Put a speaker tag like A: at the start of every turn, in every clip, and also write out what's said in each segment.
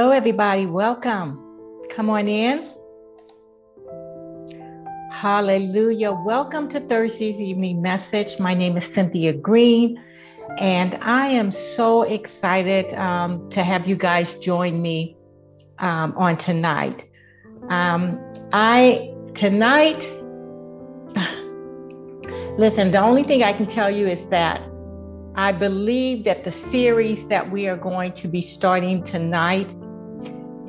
A: Hello, everybody. Welcome. Come on in. Hallelujah. Welcome to Thursday's evening message. My name is Cynthia Green, and I am so excited um, to have you guys join me um, on tonight. Um, I, tonight, listen, the only thing I can tell you is that I believe that the series that we are going to be starting tonight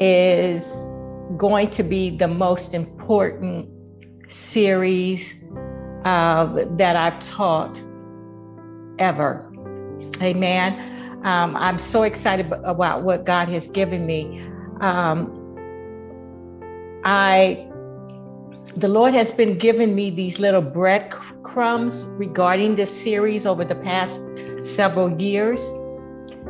A: is going to be the most important series uh, that I've taught ever. Amen. Um, I'm so excited about what God has given me. Um, I, the Lord has been giving me these little breadcrumbs regarding this series over the past several years.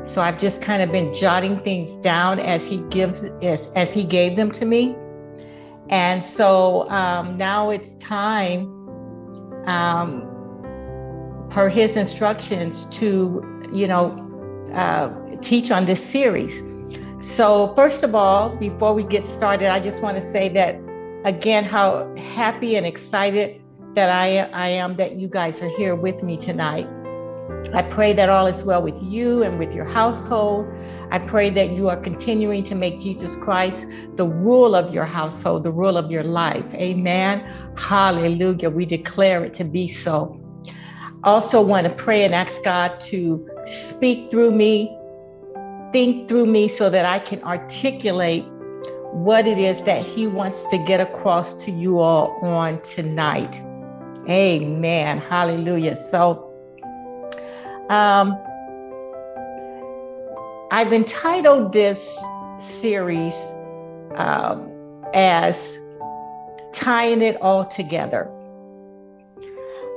A: So I've just kind of been jotting things down as he gives as, as he gave them to me. And so um, now it's time, um, per his instructions, to you know uh, teach on this series. So first of all, before we get started, I just want to say that again how happy and excited that I, I am that you guys are here with me tonight. I pray that all is well with you and with your household. I pray that you are continuing to make Jesus Christ the rule of your household, the rule of your life. Amen. Hallelujah. We declare it to be so. Also, want to pray and ask God to speak through me, think through me so that I can articulate what it is that He wants to get across to you all on tonight. Amen. Hallelujah. So, um, I've entitled this series um, as Tying It All Together.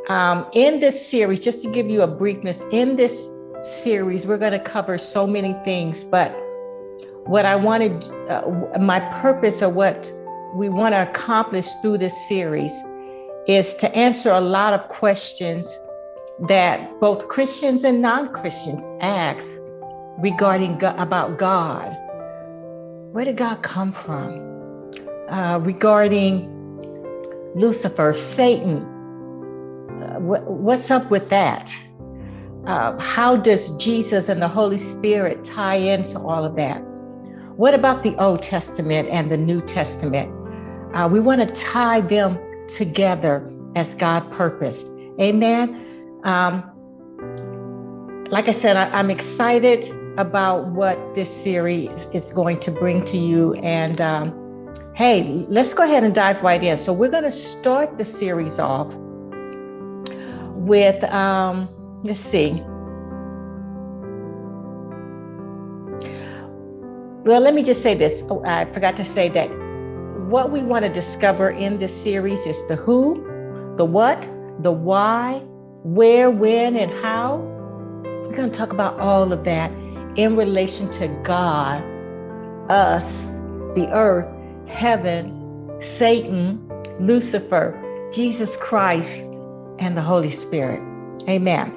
A: Um, in this series, just to give you a briefness, in this series, we're going to cover so many things, but what I wanted, uh, my purpose or what we want to accomplish through this series is to answer a lot of questions that both Christians and non-Christians ask regarding God, about God. Where did God come from? Uh, regarding Lucifer, Satan, uh, wh- what's up with that? Uh, how does Jesus and the Holy Spirit tie into all of that? What about the Old Testament and the New Testament? Uh, we want to tie them together as God purposed. Amen. Um, like I said, I, am excited about what this series is going to bring to you. And um, hey, let's go ahead and dive right in. So, we're going to start the series off with, um, let's see. Well, let me just say this. Oh, I forgot to say that what we want to discover in this series is the who, the what, the why, where, when, and how. We're going to talk about all of that in relation to God, us, the earth, heaven, Satan, Lucifer, Jesus Christ, and the Holy Spirit. Amen.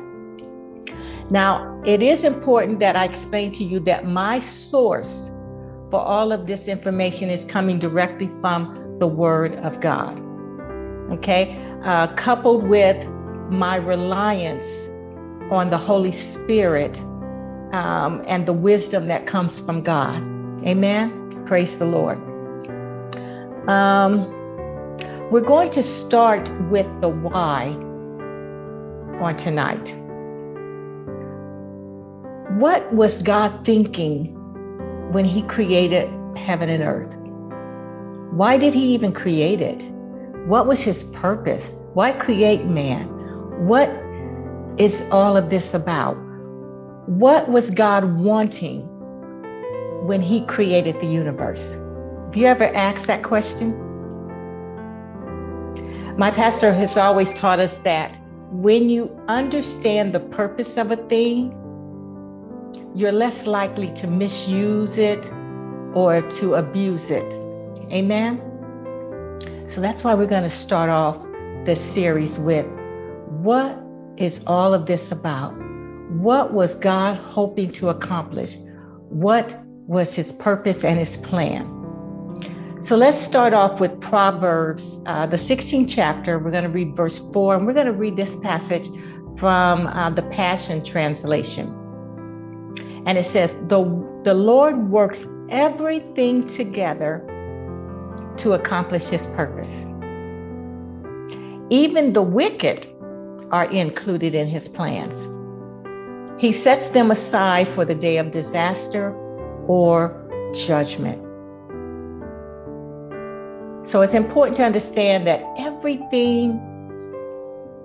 A: Now, it is important that I explain to you that my source for all of this information is coming directly from the Word of God. Okay, uh, coupled with my reliance on the Holy Spirit um, and the wisdom that comes from God. Amen. Praise the Lord. Um, we're going to start with the why on tonight. What was God thinking when He created heaven and earth? Why did He even create it? What was His purpose? Why create man? What is all of this about? What was God wanting when He created the universe? Have you ever asked that question? My pastor has always taught us that when you understand the purpose of a thing, you're less likely to misuse it or to abuse it. Amen? So that's why we're going to start off this series with what is all of this about? What was God hoping to accomplish? What was his purpose and his plan. So let's start off with Proverbs, uh, the 16th chapter. We're going to read verse 4, and we're going to read this passage from uh, the Passion Translation. And it says, the, the Lord works everything together to accomplish his purpose. Even the wicked are included in his plans. He sets them aside for the day of disaster or judgment. So it's important to understand that everything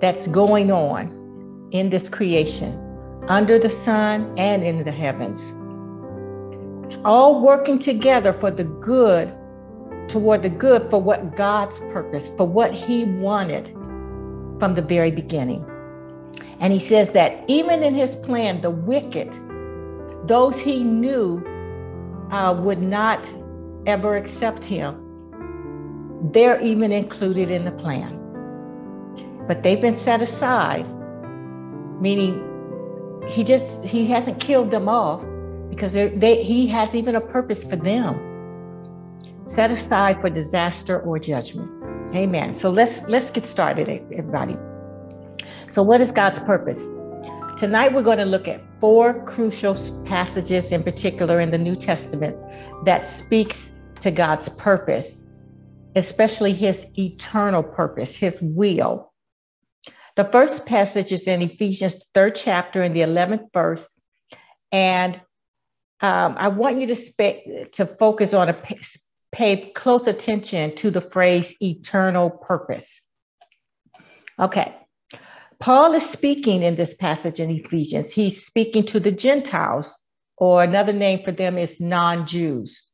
A: that's going on in this creation, under the sun and in the heavens, it's all working together for the good, toward the good for what God's purpose, for what He wanted from the very beginning. And He says that even in His plan, the wicked, those He knew uh, would not ever accept Him, they're even included in the plan. But they've been set aside, meaning he just he hasn't killed them off because they, he has even a purpose for them set aside for disaster or judgment amen so let's let's get started everybody so what is god's purpose tonight we're going to look at four crucial passages in particular in the new testament that speaks to god's purpose especially his eternal purpose, his will. The first passage is in Ephesians, third chapter, in the 11th verse. And um, I want you to, spe- to focus on a pay close attention to the phrase eternal purpose. Okay. Paul is speaking in this passage in Ephesians. He's speaking to the Gentiles, or another name for them is non Jews,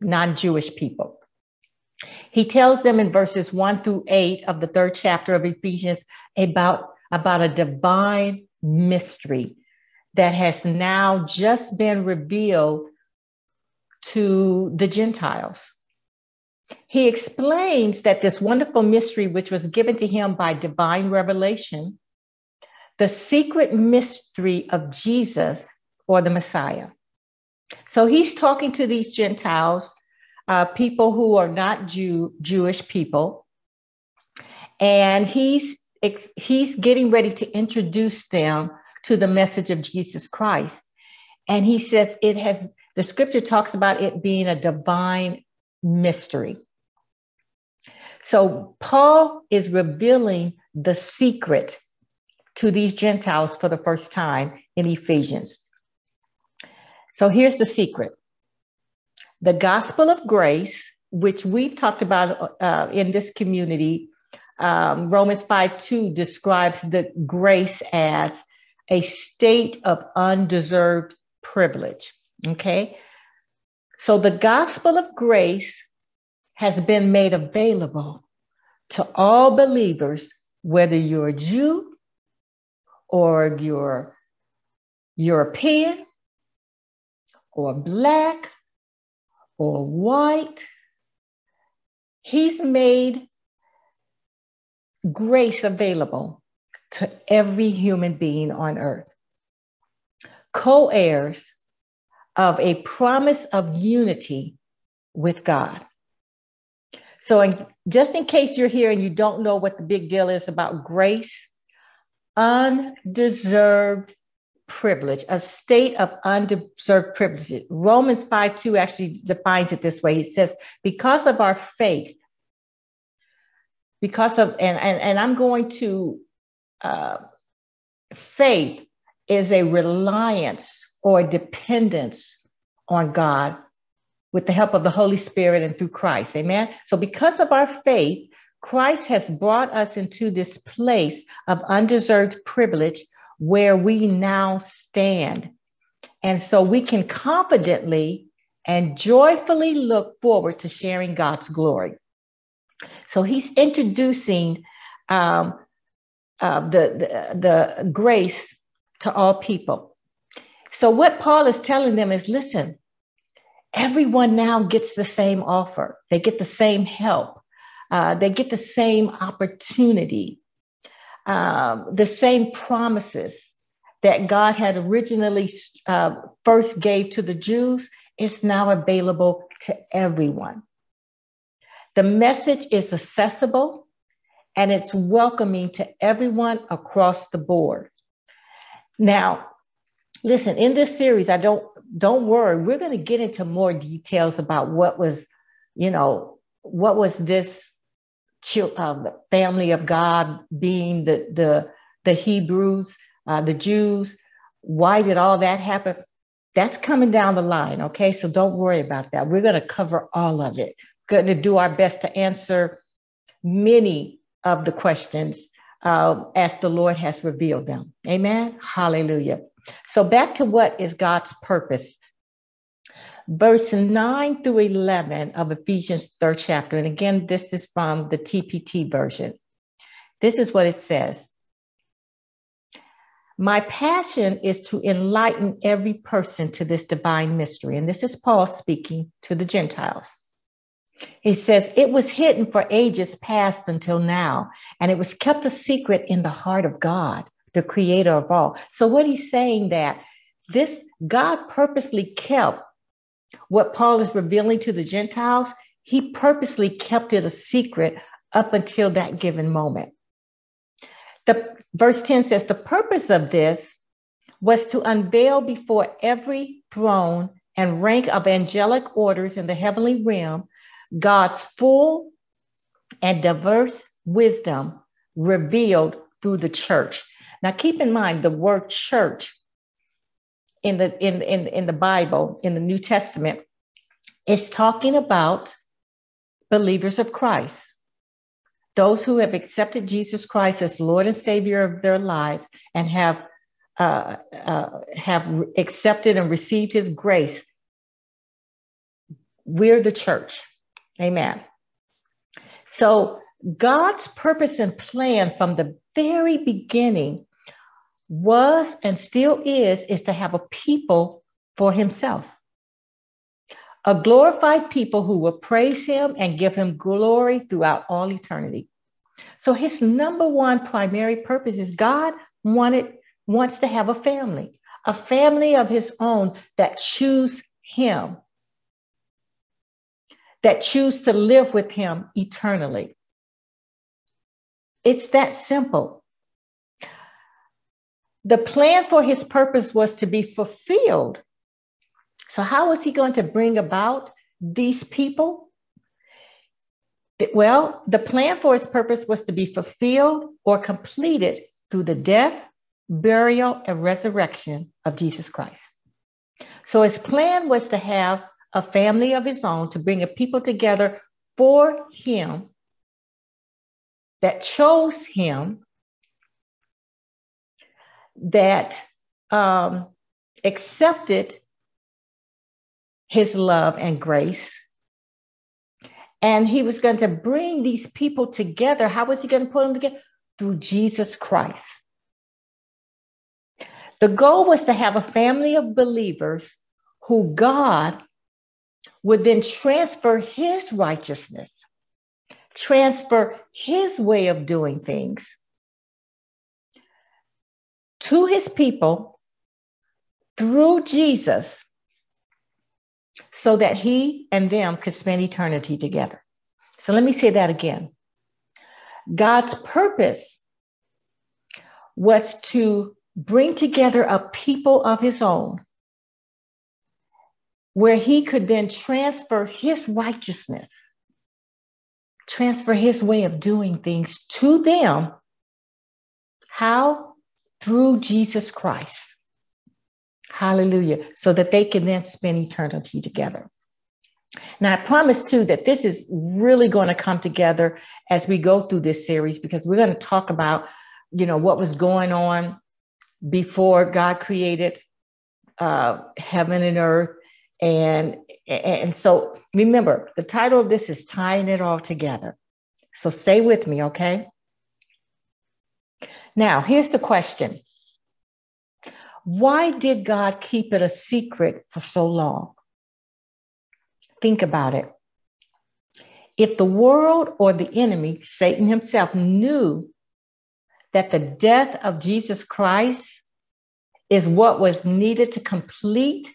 A: non Jewish people. He tells them in verses one through eight of the third chapter of Ephesians about, about a divine mystery that has now just been revealed to the Gentiles. He explains that this wonderful mystery, which was given to him by divine revelation, the secret mystery of Jesus or the Messiah. So he's talking to these Gentiles uh, people who are not Jew, Jewish people. And he's, he's getting ready to introduce them to the message of Jesus Christ. And he says it has, the scripture talks about it being a divine mystery. So Paul is revealing the secret to these Gentiles for the first time in Ephesians. So here's the secret the gospel of grace, which we've talked about uh, in this community, um, Romans 5 2 describes the grace as a state of undeserved privilege. Okay. So the gospel of grace has been made available to all believers, whether you're a Jew or you're European or Black or white. He's made grace available to every human being on earth. Co heirs of a promise of unity with God. So, in, just in case you're here and you don't know what the big deal is about grace, undeserved privilege, a state of undeserved privilege. Romans 5 2 actually defines it this way. It says, because of our faith, because of, and, and, and I'm going to, uh, faith is a reliance or dependence on God with the help of the Holy Spirit and through Christ. Amen. So, because of our faith, Christ has brought us into this place of undeserved privilege where we now stand. And so we can confidently and joyfully look forward to sharing God's glory. So he's introducing um, uh, the, the, the grace to all people. So what Paul is telling them is listen, everyone now gets the same offer, they get the same help, uh, they get the same opportunity um, the same promises that God had originally uh, first gave to the Jews is now available to everyone. The message is accessible and it's welcoming to everyone across the board. Now, listen, in this series, I don't don't worry, we're going to get into more details about what was, you know, what was this uh, family of God being the the the Hebrews, uh, the Jews. Why did all that happen? That's coming down the line. Okay, so don't worry about that. We're going to cover all of it. Going to do our best to answer many of the questions uh, as the Lord has revealed them. Amen. Hallelujah. So back to what is God's purpose verse 9 through 11 of Ephesians, third chapter. And again, this is from the TPT version. This is what it says My passion is to enlighten every person to this divine mystery. And this is Paul speaking to the Gentiles. He says, It was hidden for ages past until now, and it was kept a secret in the heart of God, the creator of all. So, what he's saying that this God purposely kept what Paul is revealing to the Gentiles, he purposely kept it a secret up until that given moment. The verse 10 says the purpose of this was to unveil before every throne and rank of angelic orders in the heavenly realm God's full and diverse wisdom revealed through the church. Now keep in mind the word church in the in, in, in the Bible, in the New Testament, is talking about believers of Christ. Those who have accepted Jesus Christ as Lord and Savior of their lives and have uh, uh, have accepted and received His grace. We're the church. Amen. So God's purpose and plan from the very beginning was and still is is to have a people for himself. A glorified people who will praise him and give him glory throughout all eternity. So his number one primary purpose is god wanted wants to have a family a family of his own that choose him that choose to live with him eternally. It's that simple the plan for his purpose was to be fulfilled. So, how was he going to bring about these people? Well, the plan for his purpose was to be fulfilled or completed through the death, burial, and resurrection of Jesus Christ. So, his plan was to have a family of his own, to bring a people together for him that chose him that um, accepted his love and grace. And he was going to bring these people together. How was he going to put them together? Through Jesus Christ. The goal was to have a family of believers who God would then transfer his righteousness, transfer his way of doing things to his people through Jesus so that he and them could spend eternity together. So let me say that again. God's purpose was to bring together a people of his own where he could then transfer his righteousness, transfer his way of doing things to them. How? Through Jesus Christ. Hallelujah. So that they can then spend eternity together. Now, I promise too that this is really going to come together as we go through this series because we're going to talk about, you know, what was going on before God created uh, heaven and earth. And, and so remember, the title of this is Tying It All Together. So stay with me, okay? Now, here's the question Why did God keep it a secret for so long? Think about it. If the world or the enemy, Satan himself, knew that the death of Jesus Christ is what was needed to complete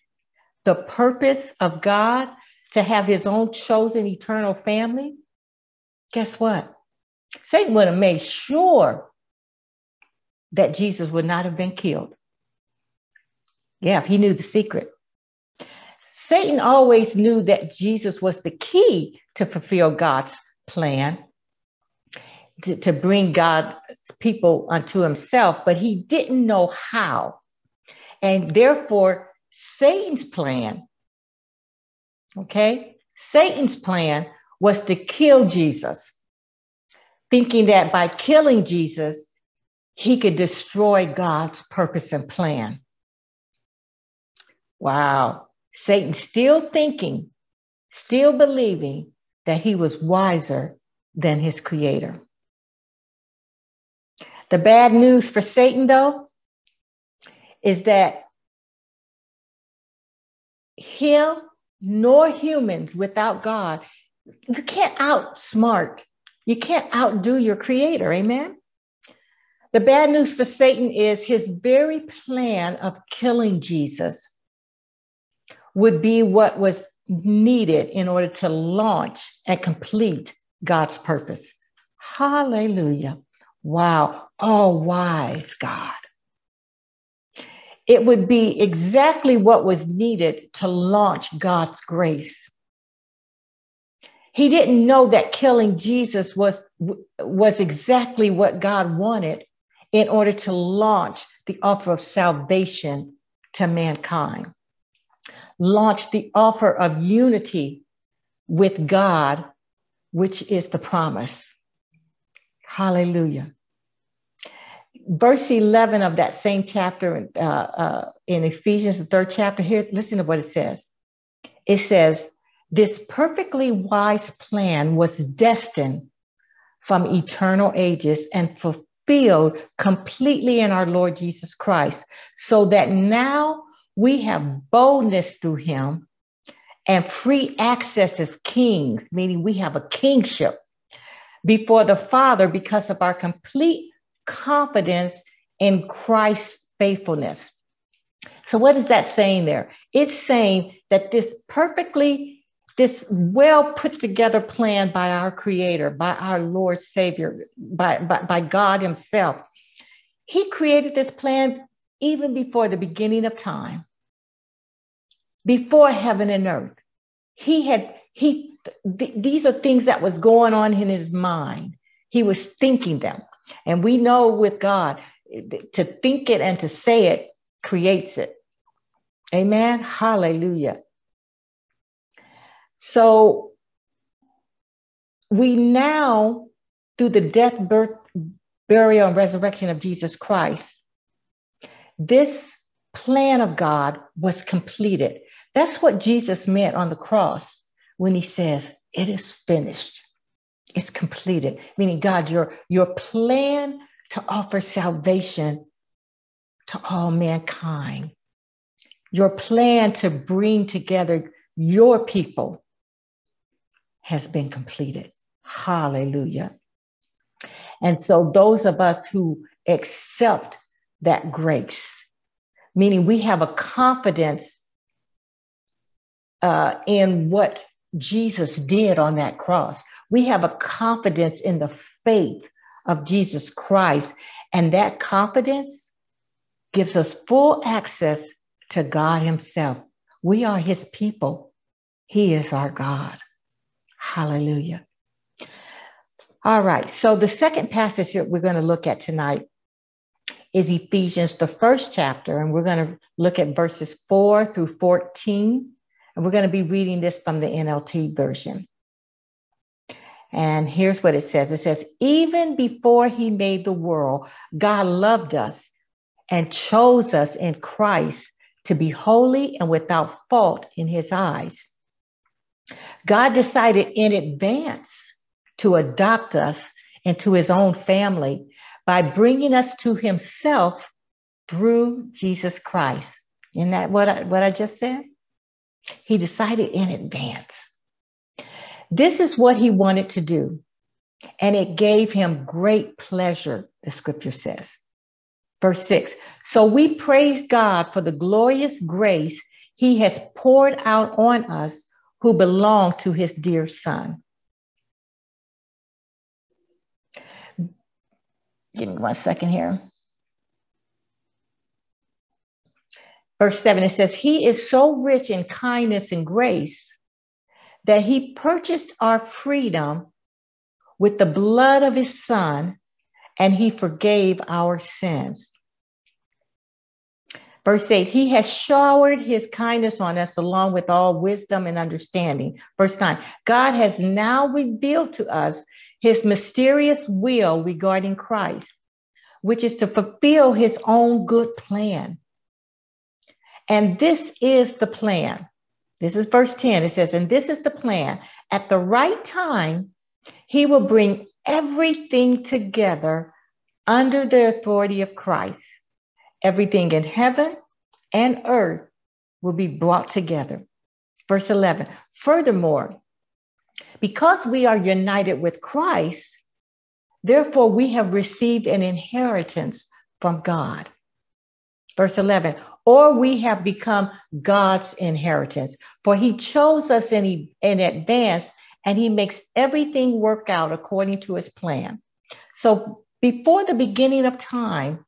A: the purpose of God to have his own chosen eternal family, guess what? Satan would have made sure that Jesus would not have been killed. Yeah, if he knew the secret. Satan always knew that Jesus was the key to fulfill God's plan, to, to bring God's people unto himself, but he didn't know how. And therefore, Satan's plan, okay, Satan's plan was to kill Jesus, thinking that by killing Jesus, he could destroy God's purpose and plan. Wow. Satan still thinking, still believing that he was wiser than his creator. The bad news for Satan, though, is that him nor humans without God, you can't outsmart, you can't outdo your creator. Amen. The bad news for Satan is his very plan of killing Jesus would be what was needed in order to launch and complete God's purpose. Hallelujah. Wow. Oh, wise God. It would be exactly what was needed to launch God's grace. He didn't know that killing Jesus was, was exactly what God wanted in order to launch the offer of salvation to mankind launch the offer of unity with God, which is the promise. Hallelujah. Verse 11 of that same chapter uh, uh, in Ephesians, the third chapter, here, listen to what it says. It says, This perfectly wise plan was destined from eternal ages and fulfilled completely in our Lord Jesus Christ, so that now we have boldness through him and free access as kings, meaning we have a kingship before the Father because of our complete confidence in Christ's faithfulness. So, what is that saying there? It's saying that this perfectly, this well put together plan by our Creator, by our Lord Savior, by, by, by God Himself, He created this plan even before the beginning of time, before heaven and earth. He had, he, th- these are things that was going on in his mind. He was thinking them. And we know with God, to think it and to say it creates it. Amen. Hallelujah. So we now, through the death, birth, burial, and resurrection of Jesus Christ, this plan of God was completed. That's what Jesus meant on the cross when he says, It is finished. It's completed. Meaning, God, your, your plan to offer salvation to all mankind, your plan to bring together your people has been completed. Hallelujah. And so, those of us who accept that grace, meaning we have a confidence uh, in what Jesus did on that cross. We have a confidence in the faith of Jesus Christ, and that confidence gives us full access to God Himself. We are His people, He is our God. Hallelujah. All right, so the second passage that we're going to look at tonight is Ephesians, the first chapter, and we're going to look at verses 4 through 14. And we're going to be reading this from the NLT version. And here's what it says it says, Even before he made the world, God loved us and chose us in Christ to be holy and without fault in his eyes. God decided in advance to adopt us into his own family by bringing us to himself through Jesus Christ. Isn't that what I, what I just said? He decided in advance. This is what he wanted to do. And it gave him great pleasure, the scripture says. Verse six. So we praise God for the glorious grace he has poured out on us who belong to his dear son. Give me one second here. Verse 7, it says, He is so rich in kindness and grace that he purchased our freedom with the blood of his son and he forgave our sins. Verse 8, he has showered his kindness on us along with all wisdom and understanding. Verse 9, God has now revealed to us his mysterious will regarding Christ, which is to fulfill his own good plan. And this is the plan. This is verse 10. It says, And this is the plan. At the right time, he will bring everything together under the authority of Christ. Everything in heaven and earth will be brought together. Verse 11. Furthermore, because we are united with Christ, therefore we have received an inheritance from God. Verse 11, or we have become God's inheritance, for he chose us in, in advance and he makes everything work out according to his plan. So before the beginning of time,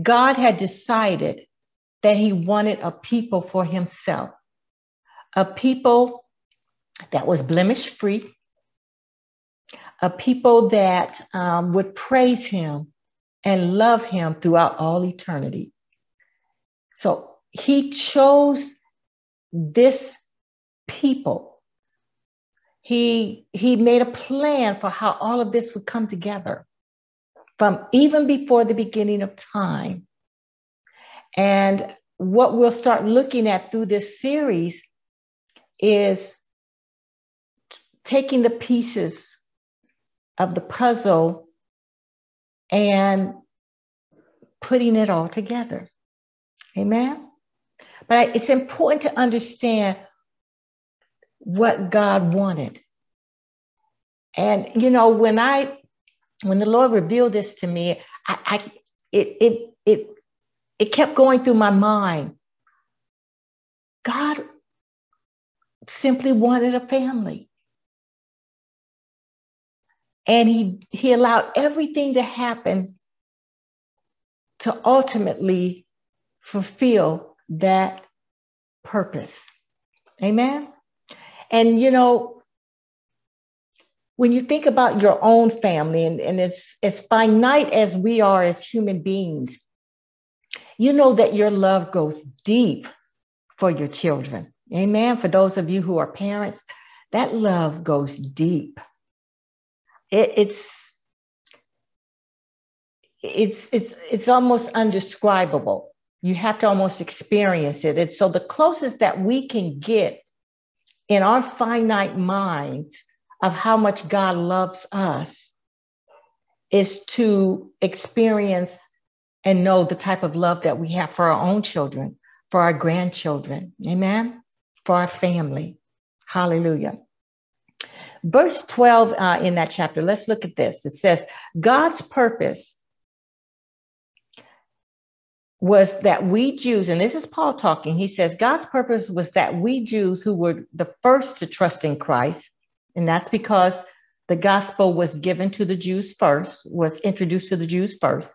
A: God had decided that he wanted a people for himself, a people that was blemish free, a people that um, would praise him and love him throughout all eternity. So he chose this people he he made a plan for how all of this would come together from even before the beginning of time. And what we'll start looking at through this series is taking the pieces of the puzzle and putting it all together. Amen? But it's important to understand what God wanted. And you know, when I when the Lord revealed this to me, I, I it it it it kept going through my mind. God simply wanted a family. And he, he allowed everything to happen to ultimately fulfill that purpose. Amen. And, you know, when you think about your own family and, and as, as finite as we are as human beings, you know that your love goes deep for your children. Amen. For those of you who are parents, that love goes deep. It, it's it's it's it's almost undescribable. You have to almost experience it. And so the closest that we can get in our finite minds of how much God loves us is to experience and know the type of love that we have for our own children, for our grandchildren, amen, for our family. Hallelujah. Verse 12 uh, in that chapter, let's look at this. It says, God's purpose was that we Jews, and this is Paul talking, he says, God's purpose was that we Jews who were the first to trust in Christ, and that's because the gospel was given to the Jews first, was introduced to the Jews first.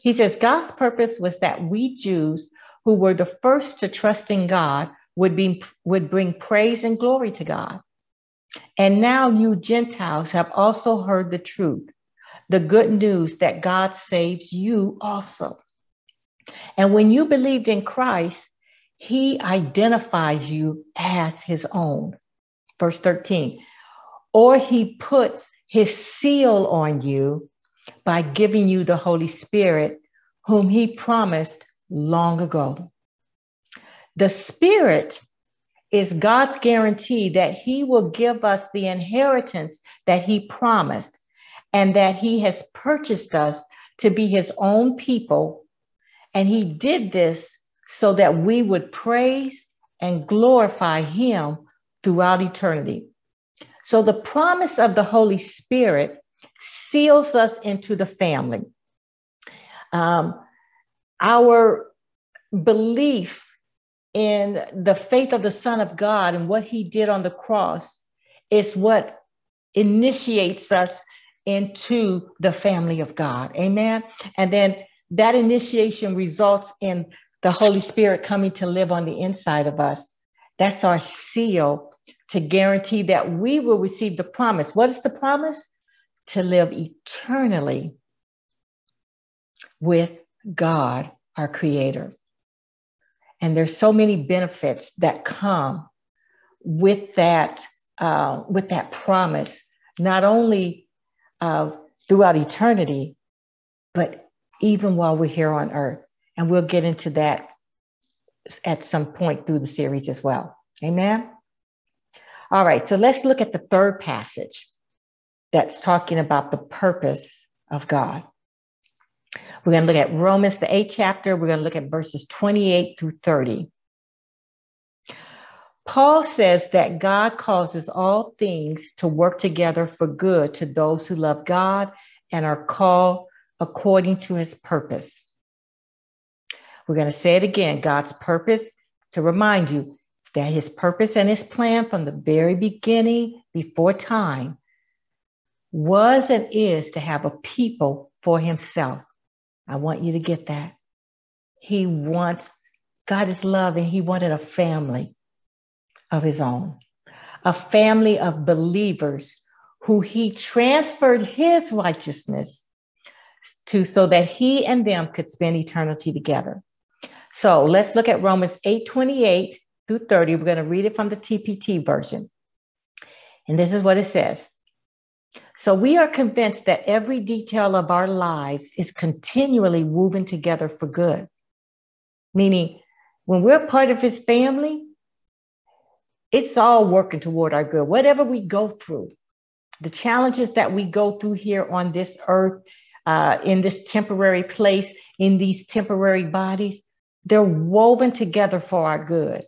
A: He says, God's purpose was that we Jews who were the first to trust in God would be would bring praise and glory to God. And now you Gentiles have also heard the truth, the good news that God saves you also. And when you believed in Christ, he identifies you as his own. Verse 13, or he puts his seal on you by giving you the Holy Spirit, whom he promised long ago. The Spirit is God's guarantee that he will give us the inheritance that he promised and that he has purchased us to be his own people and he did this so that we would praise and glorify him throughout eternity. So the promise of the Holy Spirit seals us into the family. Um, our belief in the faith of the Son of God and what he did on the cross is what initiates us into the family of God. Amen. And then that initiation results in the Holy Spirit coming to live on the inside of us. That's our seal to guarantee that we will receive the promise. What is the promise? To live eternally with God, our Creator. And there's so many benefits that come with that uh, with that promise, not only uh, throughout eternity, but even while we're here on earth. And we'll get into that at some point through the series as well. Amen. All right, so let's look at the third passage that's talking about the purpose of God. We're going to look at Romans, the eighth chapter. We're going to look at verses 28 through 30. Paul says that God causes all things to work together for good to those who love God and are called according to his purpose. We're going to say it again God's purpose to remind you that his purpose and his plan from the very beginning, before time, was and is to have a people for himself. I want you to get that. He wants, God is love, and he wanted a family of his own, a family of believers who he transferred his righteousness to so that he and them could spend eternity together. So let's look at Romans 8 28 through 30. We're going to read it from the TPT version. And this is what it says. So we are convinced that every detail of our lives is continually woven together for good. Meaning, when we're part of his family, it's all working toward our good. Whatever we go through, the challenges that we go through here on this earth, uh, in this temporary place, in these temporary bodies, they're woven together for our good.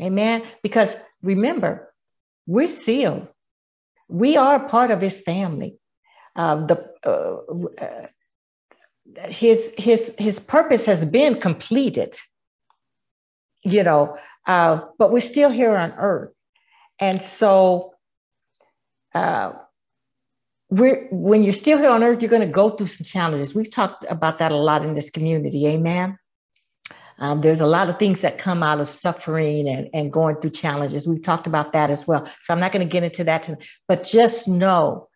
A: Amen. Because remember, we're sealed. We are part of his family. Uh, the uh, uh his his his purpose has been completed. You know, uh, but we're still here on earth. And so uh, we're, when you're still here on earth, you're going to go through some challenges. We've talked about that a lot in this community. Amen. Um, there's a lot of things that come out of suffering and, and going through challenges. We've talked about that as well. So I'm not going to get into that, tonight, but just know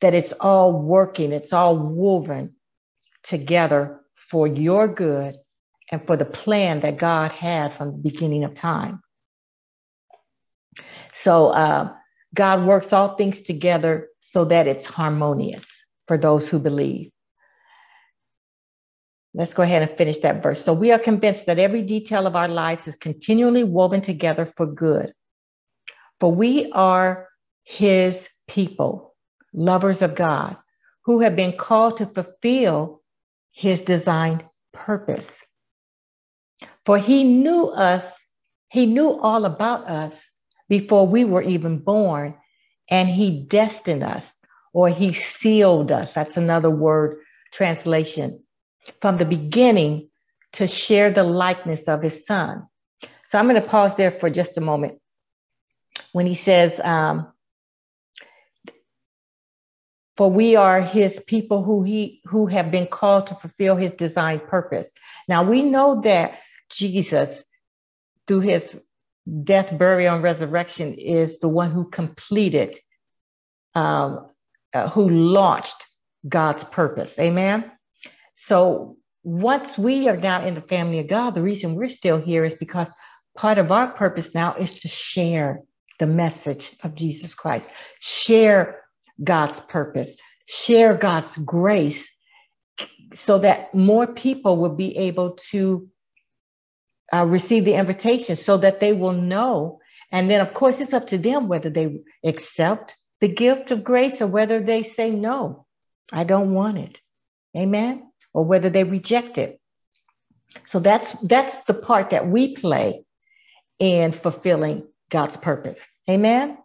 A: that it's all working, it's all woven together for your good and for the plan that God had from the beginning of time. So uh, God works all things together so that it's harmonious for those who believe. Let's go ahead and finish that verse. So we are convinced that every detail of our lives is continually woven together for good. For we are his people, lovers of God, who have been called to fulfill his designed purpose. For he knew us, he knew all about us before we were even born, and he destined us or he sealed us. That's another word translation from the beginning to share the likeness of his son. So I'm going to pause there for just a moment. When he says, um, for we are his people who he who have been called to fulfill his design purpose. Now we know that Jesus, through his death, burial, and resurrection, is the one who completed, um, uh, who launched God's purpose. Amen. So once we are now in the family of God, the reason we're still here is because part of our purpose now is to share the message of Jesus Christ, share God's purpose, share God's grace so that more people will be able to uh, receive the invitation so that they will know. And then, of course, it's up to them whether they accept the gift of grace or whether they say, no, I don't want it. Amen. Or whether they reject it. So that's that's the part that we play in fulfilling God's purpose. Amen.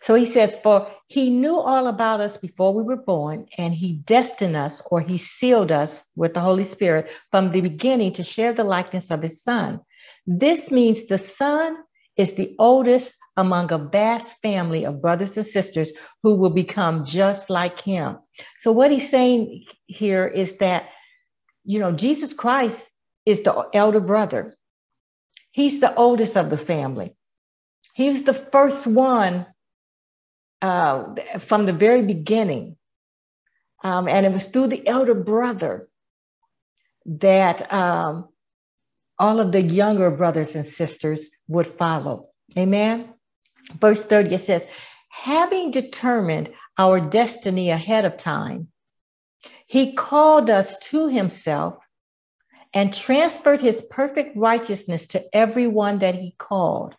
A: So he says, For he knew all about us before we were born, and he destined us or he sealed us with the Holy Spirit from the beginning to share the likeness of his son. This means the son is the oldest among a vast family of brothers and sisters who will become just like him. So, what he's saying here is that, you know, Jesus Christ is the elder brother, he's the oldest of the family. He was the first one uh, from the very beginning. Um, and it was through the elder brother that um, all of the younger brothers and sisters would follow. Amen. Verse 30, it says, having determined our destiny ahead of time, he called us to himself and transferred his perfect righteousness to everyone that he called.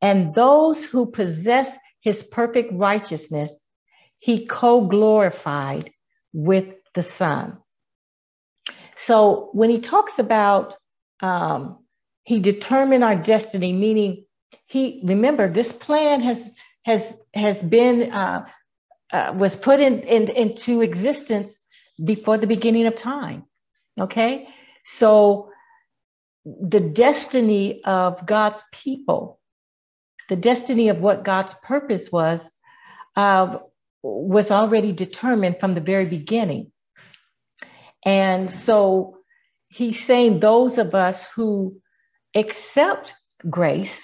A: And those who possess his perfect righteousness, he co glorified with the Son. So when he talks about um, he determined our destiny, meaning he remember this plan has has has been uh, uh, was put in, in into existence before the beginning of time. Okay, so the destiny of God's people, the destiny of what God's purpose was, uh, was already determined from the very beginning. And so he's saying those of us who accept grace,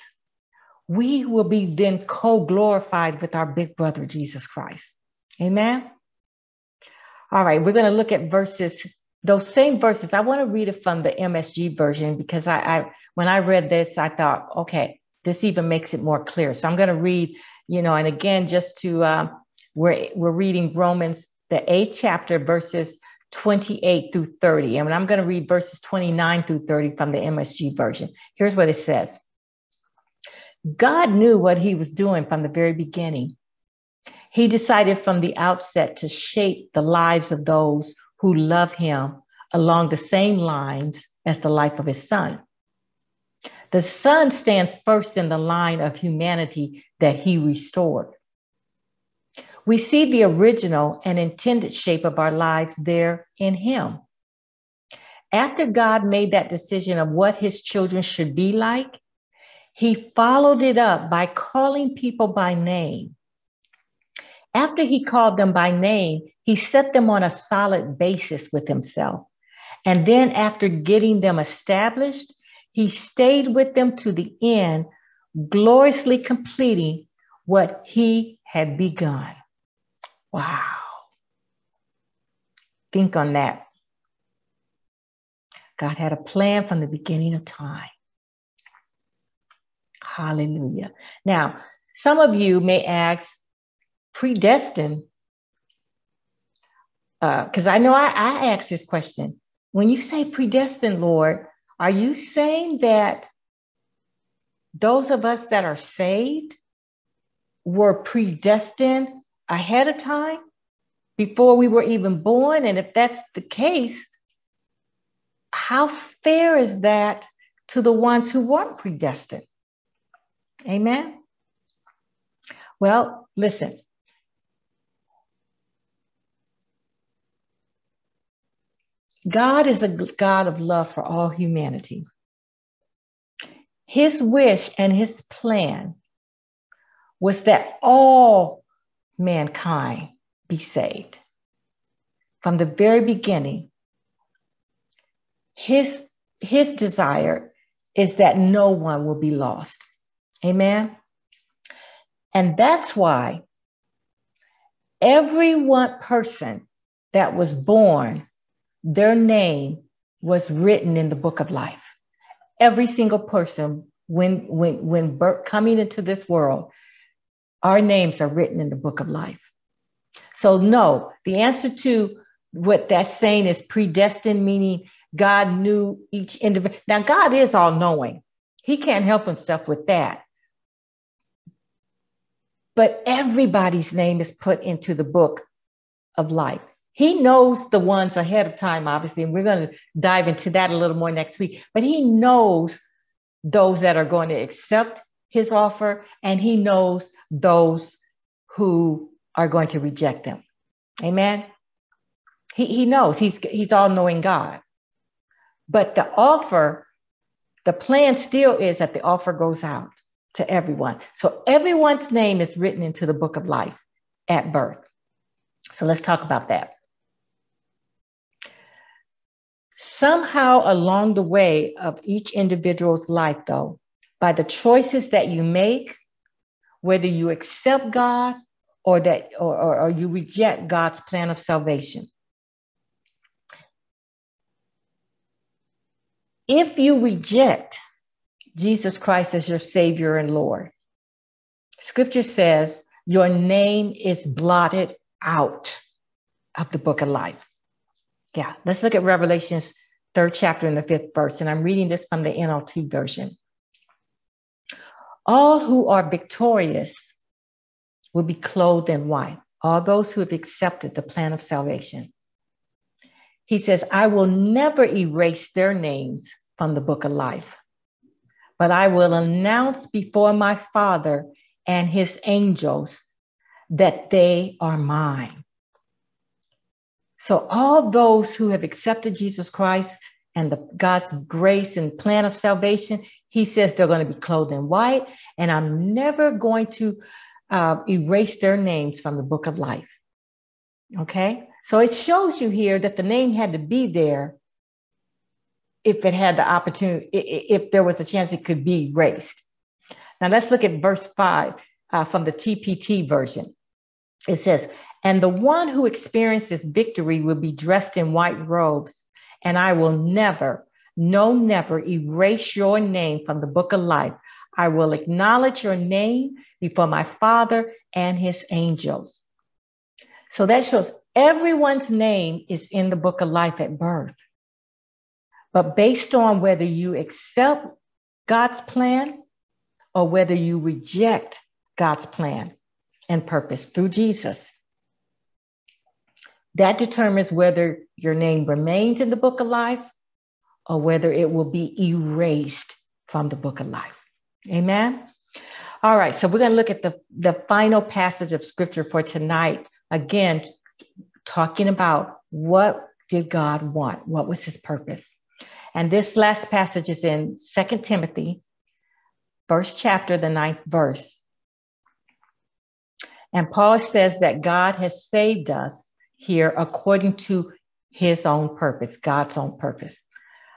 A: we will be then co glorified with our big brother, Jesus Christ. Amen. All right, we're going to look at verses, those same verses. I want to read it from the MSG version because I, I when I read this, I thought, okay, this even makes it more clear. So I'm going to read, you know, and again, just to, uh, we're, we're reading Romans, the eighth chapter, verses 28 through 30. And I'm going to read verses 29 through 30 from the MSG version. Here's what it says God knew what he was doing from the very beginning. He decided from the outset to shape the lives of those who love him along the same lines as the life of his son. The son stands first in the line of humanity that he restored. We see the original and intended shape of our lives there in Him. After God made that decision of what His children should be like, He followed it up by calling people by name. After He called them by name, He set them on a solid basis with Himself. And then, after getting them established, He stayed with them to the end, gloriously completing what He had begun. Wow. Think on that. God had a plan from the beginning of time. Hallelujah. Now, some of you may ask, predestined, because uh, I know I, I asked this question. When you say predestined, Lord, are you saying that those of us that are saved were predestined ahead of time before we were even born? And if that's the case, how fair is that to the ones who weren't predestined? Amen. Well, listen. God is a God of love for all humanity. His wish and his plan was that all mankind be saved. From the very beginning, his, his desire is that no one will be lost. Amen. And that's why every one person that was born, their name was written in the book of life. Every single person, when when when birth, coming into this world, our names are written in the book of life. So, no, the answer to what that's saying is predestined, meaning God knew each individual. Now, God is all knowing, He can't help Himself with that. But everybody's name is put into the book of life. He knows the ones ahead of time, obviously, and we're going to dive into that a little more next week. But He knows those that are going to accept his offer and he knows those who are going to reject them. Amen. He, he knows he's he's all knowing God. But the offer the plan still is that the offer goes out to everyone. So everyone's name is written into the book of life at birth. So let's talk about that. Somehow along the way of each individual's life, though, by the choices that you make, whether you accept God or that or, or, or you reject God's plan of salvation. If you reject Jesus Christ as your Savior and Lord, Scripture says your name is blotted out of the book of life. Yeah, let's look at Revelations third chapter and the fifth verse, and I'm reading this from the NLT version. All who are victorious will be clothed in white, all those who have accepted the plan of salvation. He says, I will never erase their names from the book of life, but I will announce before my Father and his angels that they are mine. So, all those who have accepted Jesus Christ and the, God's grace and plan of salvation, he says they're going to be clothed in white, and I'm never going to uh, erase their names from the book of life. Okay? So it shows you here that the name had to be there if it had the opportunity, if there was a chance it could be erased. Now let's look at verse five uh, from the TPT version. It says, And the one who experiences victory will be dressed in white robes, and I will never, no, never erase your name from the book of life. I will acknowledge your name before my Father and his angels. So that shows everyone's name is in the book of life at birth. But based on whether you accept God's plan or whether you reject God's plan and purpose through Jesus, that determines whether your name remains in the book of life or whether it will be erased from the book of life. Amen. All right, so we're going to look at the, the final passage of scripture for tonight. Again, talking about what did God want? What was his purpose? And this last passage is in Second Timothy, first chapter, the ninth verse. And Paul says that God has saved us here according to his own purpose, God's own purpose.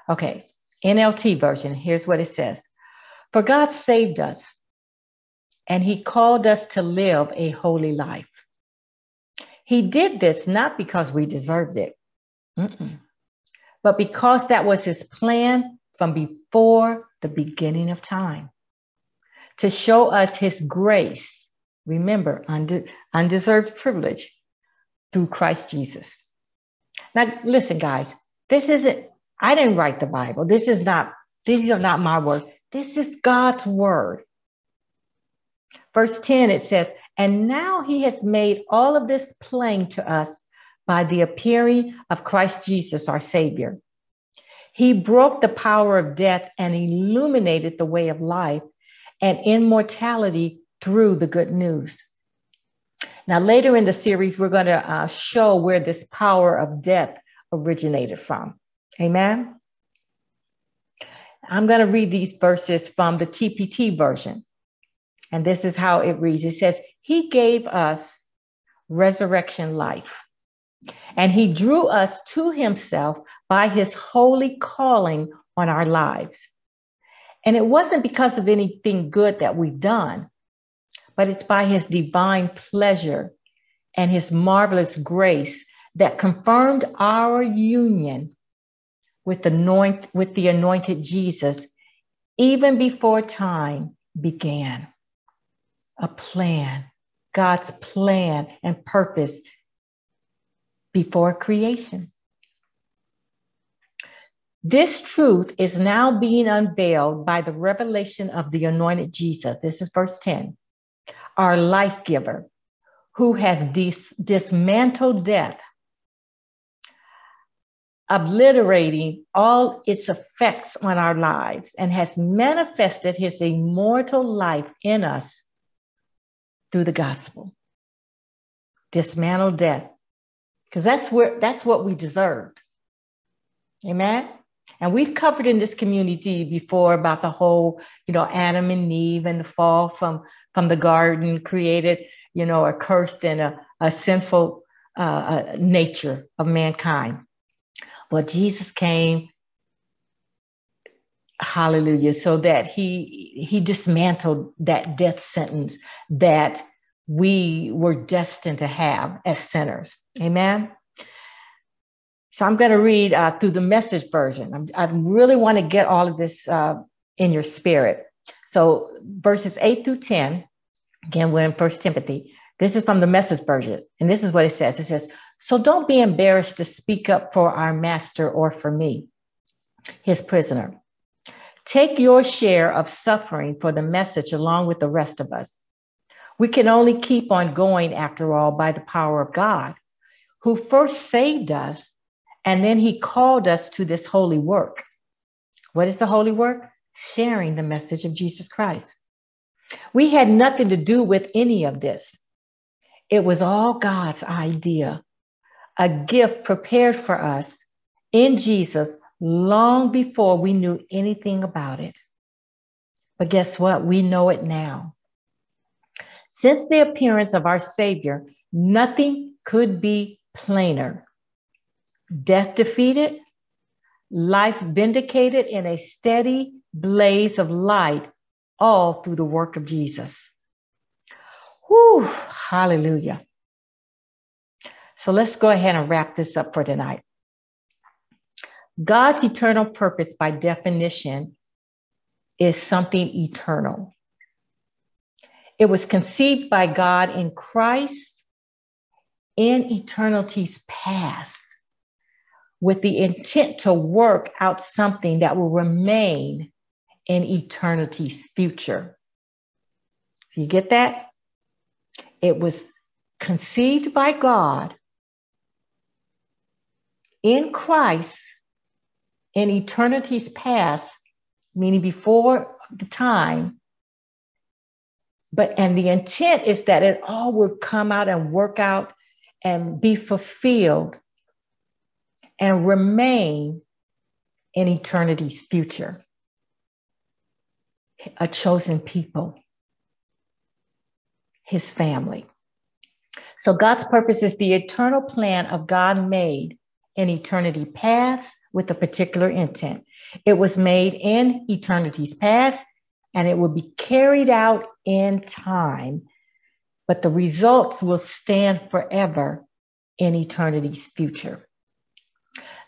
A: Okay, NLT version, here's what it says For God saved us, and he called us to live a holy life. He did this not because we deserved it, Mm-mm. But because that was his plan from before the beginning of time to show us his grace Remember, unde- undeserved privilege through Christ Jesus. Now, listen, guys, this isn't, I didn't write the Bible. This is not, these are not my words. This is God's word. Verse 10, it says, And now he has made all of this plain to us by the appearing of Christ Jesus, our Savior. He broke the power of death and illuminated the way of life and immortality through the good news. Now, later in the series, we're going to uh, show where this power of death originated from. Amen. I'm going to read these verses from the TPT version. And this is how it reads it says, He gave us resurrection life, and He drew us to Himself by His holy calling on our lives. And it wasn't because of anything good that we've done, but it's by his divine pleasure and his marvelous grace that confirmed our union with, anoint, with the anointed Jesus even before time began. A plan, God's plan and purpose before creation. This truth is now being unveiled by the revelation of the anointed Jesus. This is verse 10 our life giver, who has dis- dismantled death, obliterating all its effects on our lives, and has manifested his immortal life in us through the gospel. Dismantle death. Because that's where that's what we deserved. Amen. And we've covered in this community before about the whole, you know, Adam and Eve and the fall from, from the garden created, you know, a cursed and a, a sinful uh, uh, nature of mankind. Well, Jesus came, hallelujah, so that he he dismantled that death sentence that we were destined to have as sinners. Amen. So I'm going to read uh, through the message version. I really want to get all of this uh, in your spirit. So verses 8 through 10, again, we're in First Timothy. This is from the message version. And this is what it says. It says, so don't be embarrassed to speak up for our master or for me, his prisoner. Take your share of suffering for the message along with the rest of us. We can only keep on going, after all, by the power of God, who first saved us and then he called us to this holy work. What is the holy work? Sharing the message of Jesus Christ. We had nothing to do with any of this. It was all God's idea, a gift prepared for us in Jesus long before we knew anything about it. But guess what? We know it now. Since the appearance of our Savior, nothing could be plainer death defeated, life vindicated in a steady blaze of light, all through the work of Jesus. Whew, hallelujah. So let's go ahead and wrap this up for tonight. God's eternal purpose, by definition, is something eternal. It was conceived by God in Christ in eternity's past with the intent to work out something that will remain in eternity's future. You get that? It was conceived by God in Christ in eternity's past, meaning before the time. But and the intent is that it all would come out and work out and be fulfilled and remain in eternity's future. A chosen people, his family. So God's purpose is the eternal plan of God made in eternity past with a particular intent. It was made in eternity's past and it will be carried out in time, but the results will stand forever in eternity's future.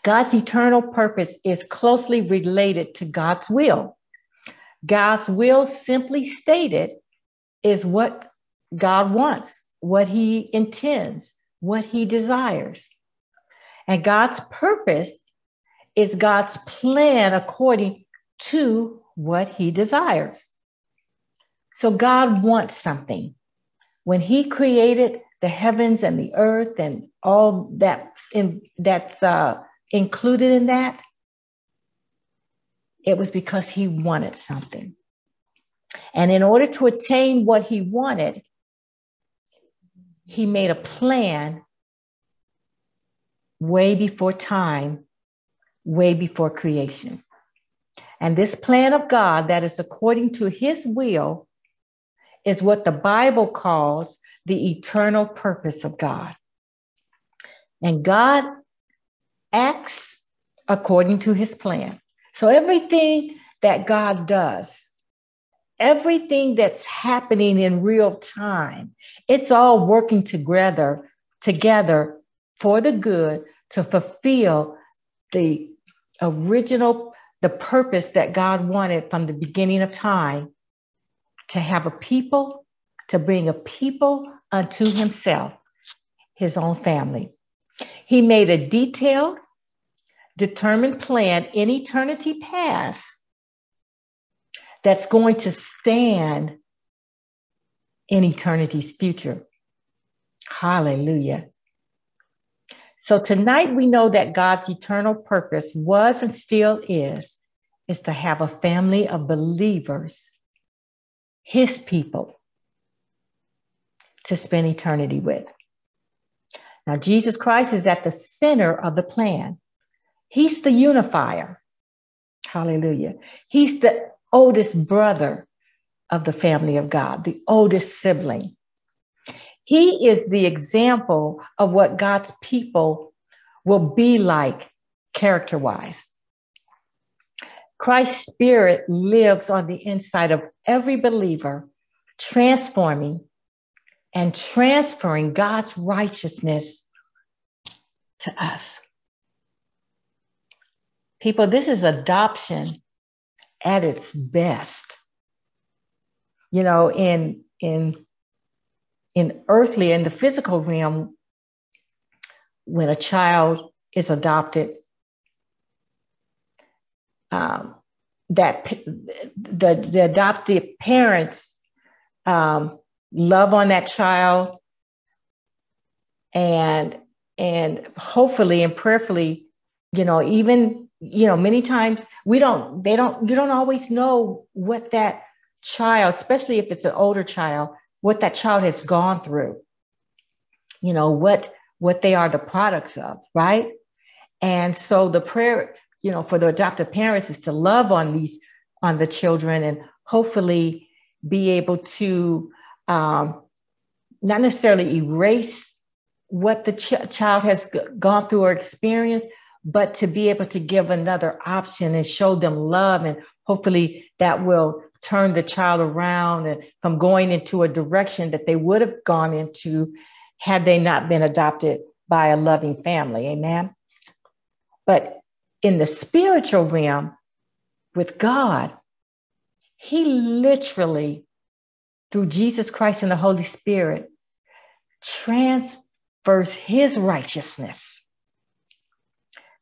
A: God's eternal purpose is closely related to God's will. God's will, simply stated, is what God wants, what he intends, what he desires. And God's purpose is God's plan according to what he desires. So God wants something. When he created the heavens and the earth and all that's in that's uh, included in that, it was because he wanted something. And in order to attain what he wanted, he made a plan way before time, way before creation. And this plan of God that is according to his will is what the Bible calls the eternal purpose of God. And God acts according to his plan. So everything that God does, everything that's happening in real time, it's all working together together for the good to fulfill the original the purpose that God wanted from the beginning of time to have a people to bring a people unto himself his own family he made a detailed, determined plan in eternity past that's going to stand in eternity's future. Hallelujah. So tonight we know that God's eternal purpose was and still is is to have a family of believers, his people to spend eternity with. Now, Jesus Christ is at the center of the plan. He's the unifier. Hallelujah. He's the oldest brother of the family of God, the oldest sibling. He is the example of what God's people will be like character wise. Christ's spirit lives on the inside of every believer, transforming and transferring God's righteousness to us. People, this is adoption at its best. You know, in in in earthly in the physical realm, when a child is adopted, um, that the the adoptive parents um, love on that child and and hopefully and prayerfully you know even you know many times we don't they don't you don't always know what that child especially if it's an older child what that child has gone through you know what what they are the products of right and so the prayer you know for the adoptive parents is to love on these on the children and hopefully be able to um, not necessarily erase what the ch- child has g- gone through or experienced, but to be able to give another option and show them love. And hopefully that will turn the child around and from going into a direction that they would have gone into had they not been adopted by a loving family. Amen. But in the spiritual realm with God, He literally through Jesus Christ and the Holy Spirit transfers his righteousness,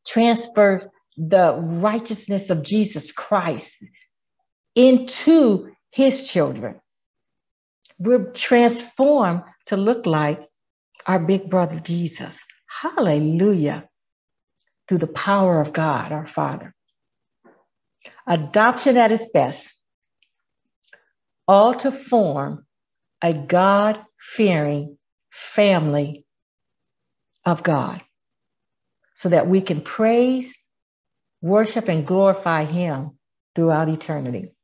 A: transfers the righteousness of Jesus Christ into his children. We're transformed to look like our big brother Jesus. Hallelujah. Through the power of God, our Father. Adoption at its best all to form a God fearing family of God so that we can praise, worship, and glorify Him throughout eternity.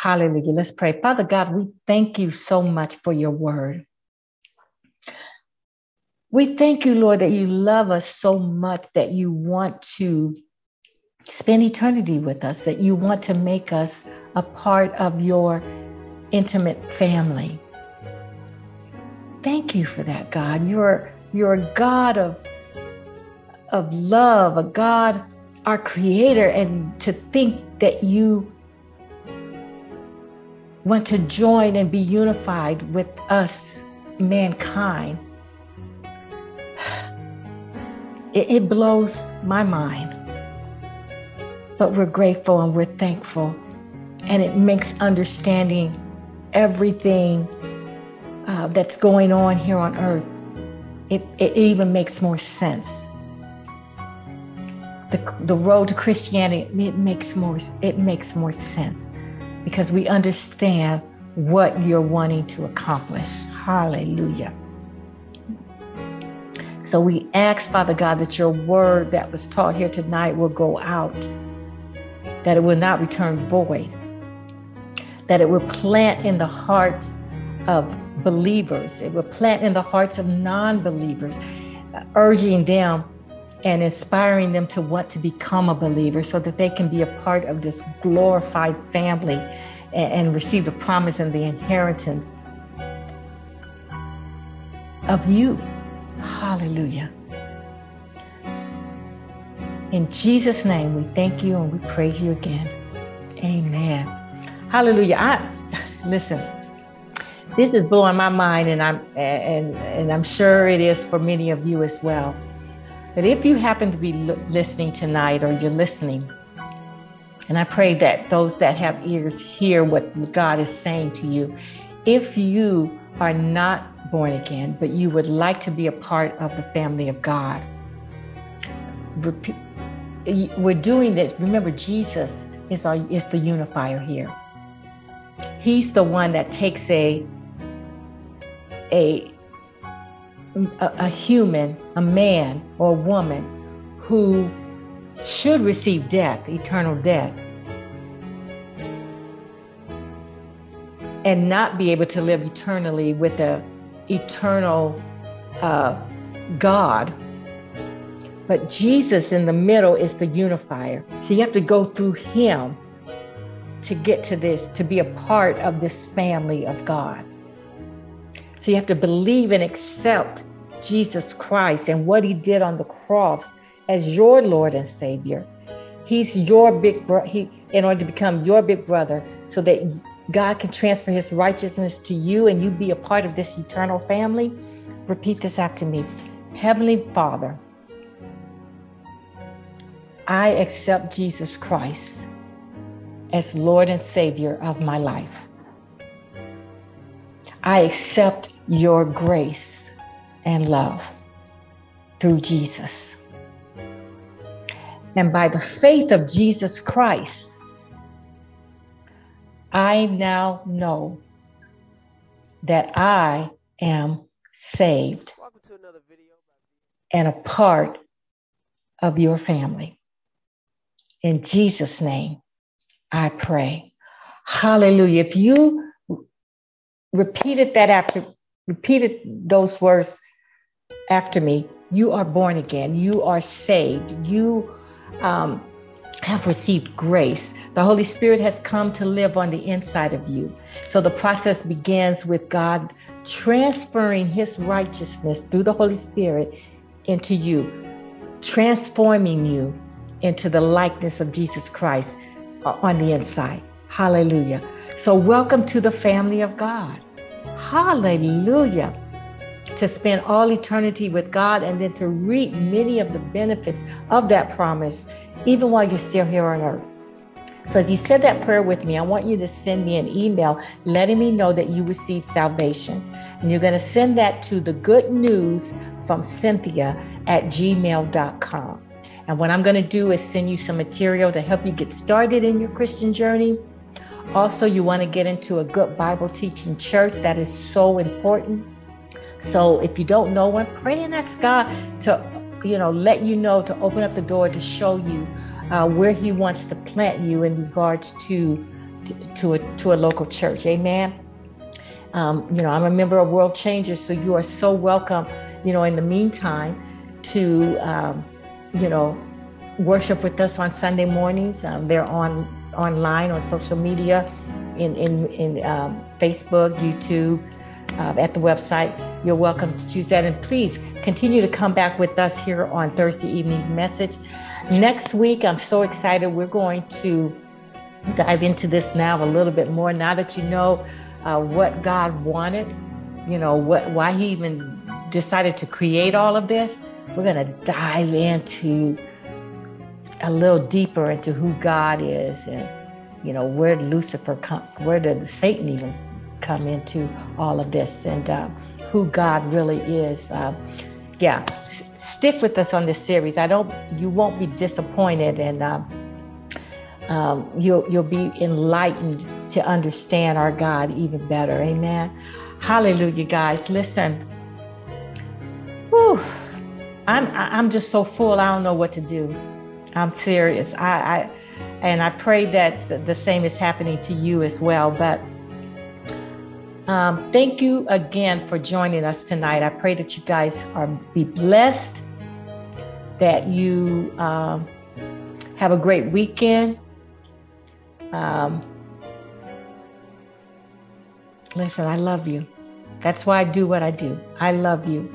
A: Hallelujah. Let's pray. Father God, we thank you so much for your word. We thank you, Lord, that you love us so much that you want to spend eternity with us, that you want to make us a part of your intimate family. Thank you for that, God. You're, you're a God of, of love, a God, our creator, and to think that you want to join and be unified with us, mankind. It, it blows my mind. But we're grateful and we're thankful and it makes understanding everything uh, that's going on here on earth it, it even makes more sense the, the road to christianity it makes more it makes more sense because we understand what you're wanting to accomplish. Hallelujah. So we ask father god that your word that was taught here tonight will go out that it will not return void that it will plant in the hearts of believers, it will plant in the hearts of non believers, urging them and inspiring them to want to become a believer so that they can be a part of this glorified family and, and receive the promise and the inheritance of you. Hallelujah. In Jesus' name, we thank you and we praise you again. Amen. Hallelujah. I listen. This is blowing my mind, and I'm and and I'm sure it is for many of you as well. But if you happen to be listening tonight, or you're listening, and I pray that those that have ears hear what God is saying to you. If you are not born again, but you would like to be a part of the family of God, we're doing this. Remember, Jesus is our is the unifier here. He's the one that takes a a a, a human, a man or a woman who should receive death, eternal death, and not be able to live eternally with the eternal uh, God. But Jesus in the middle is the unifier. So you have to go through him to get to this, to be a part of this family of God. So you have to believe and accept Jesus Christ and what he did on the cross as your Lord and Savior. He's your big brother. He in order to become your big brother so that God can transfer his righteousness to you and you be a part of this eternal family. Repeat this after me. Heavenly Father, I accept Jesus Christ as Lord and Savior of my life. I accept your grace and love through Jesus. And by the faith of Jesus Christ, I now know that I am saved and a part of your family. In Jesus' name, I pray. Hallelujah. If you repeated that after, repeated those words after me, you are born again. You are saved. You um, have received grace. The Holy Spirit has come to live on the inside of you. So the process begins with God transferring his righteousness through the Holy Spirit into you, transforming you into the likeness of Jesus Christ uh, on the inside. Hallelujah. So, welcome to the family of God. Hallelujah. To spend all eternity with God and then to reap many of the benefits of that promise, even while you're still here on earth. So, if you said that prayer with me, I want you to send me an email letting me know that you received salvation. And you're going to send that to the good news from Cynthia at gmail.com. And what I'm going to do is send you some material to help you get started in your Christian journey. Also, you want to get into a good Bible teaching church. That is so important. So if you don't know one, pray and ask God to, you know, let you know to open up the door to show you uh, where He wants to plant you in regards to to, to a to a local church. Amen. Um, you know, I'm a member of World Changers, so you are so welcome. You know, in the meantime, to um, you know, worship with us on Sunday mornings. Um, they're on online on social media, in in in um, Facebook, YouTube, uh, at the website. You're welcome to choose that, and please continue to come back with us here on Thursday evening's message. Next week, I'm so excited. We're going to dive into this now a little bit more. Now that you know uh, what God wanted, you know what why He even decided to create all of this we're going to dive into a little deeper into who God is and, you know, where Lucifer come, where did Satan even come into all of this and uh, who God really is. Uh, yeah, S- stick with us on this series. I don't, you won't be disappointed and uh, um, you'll, you'll be enlightened to understand our God even better. Amen. Hallelujah, guys. Listen. Whew. I'm I'm just so full. I don't know what to do. I'm serious. I, I and I pray that the same is happening to you as well. But um, thank you again for joining us tonight. I pray that you guys are be blessed. That you um, have a great weekend. Um, listen, I love you. That's why I do what I do. I love you.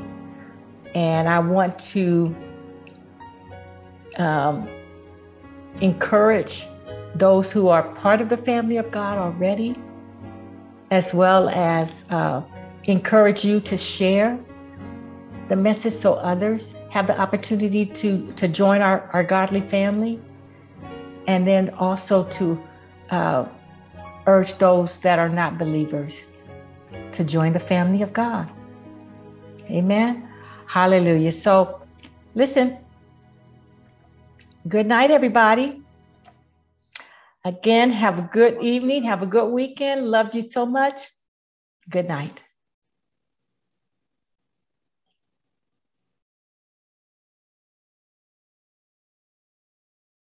A: And I want to um, encourage those who are part of the family of God already, as well as uh, encourage you to share the message so others have the opportunity to, to join our, our godly family. And then also to uh, urge those that are not believers to join the family of God. Amen. Hallelujah. So, listen. Good night, everybody. Again, have a good evening. Have a good weekend. Love you so much. Good night.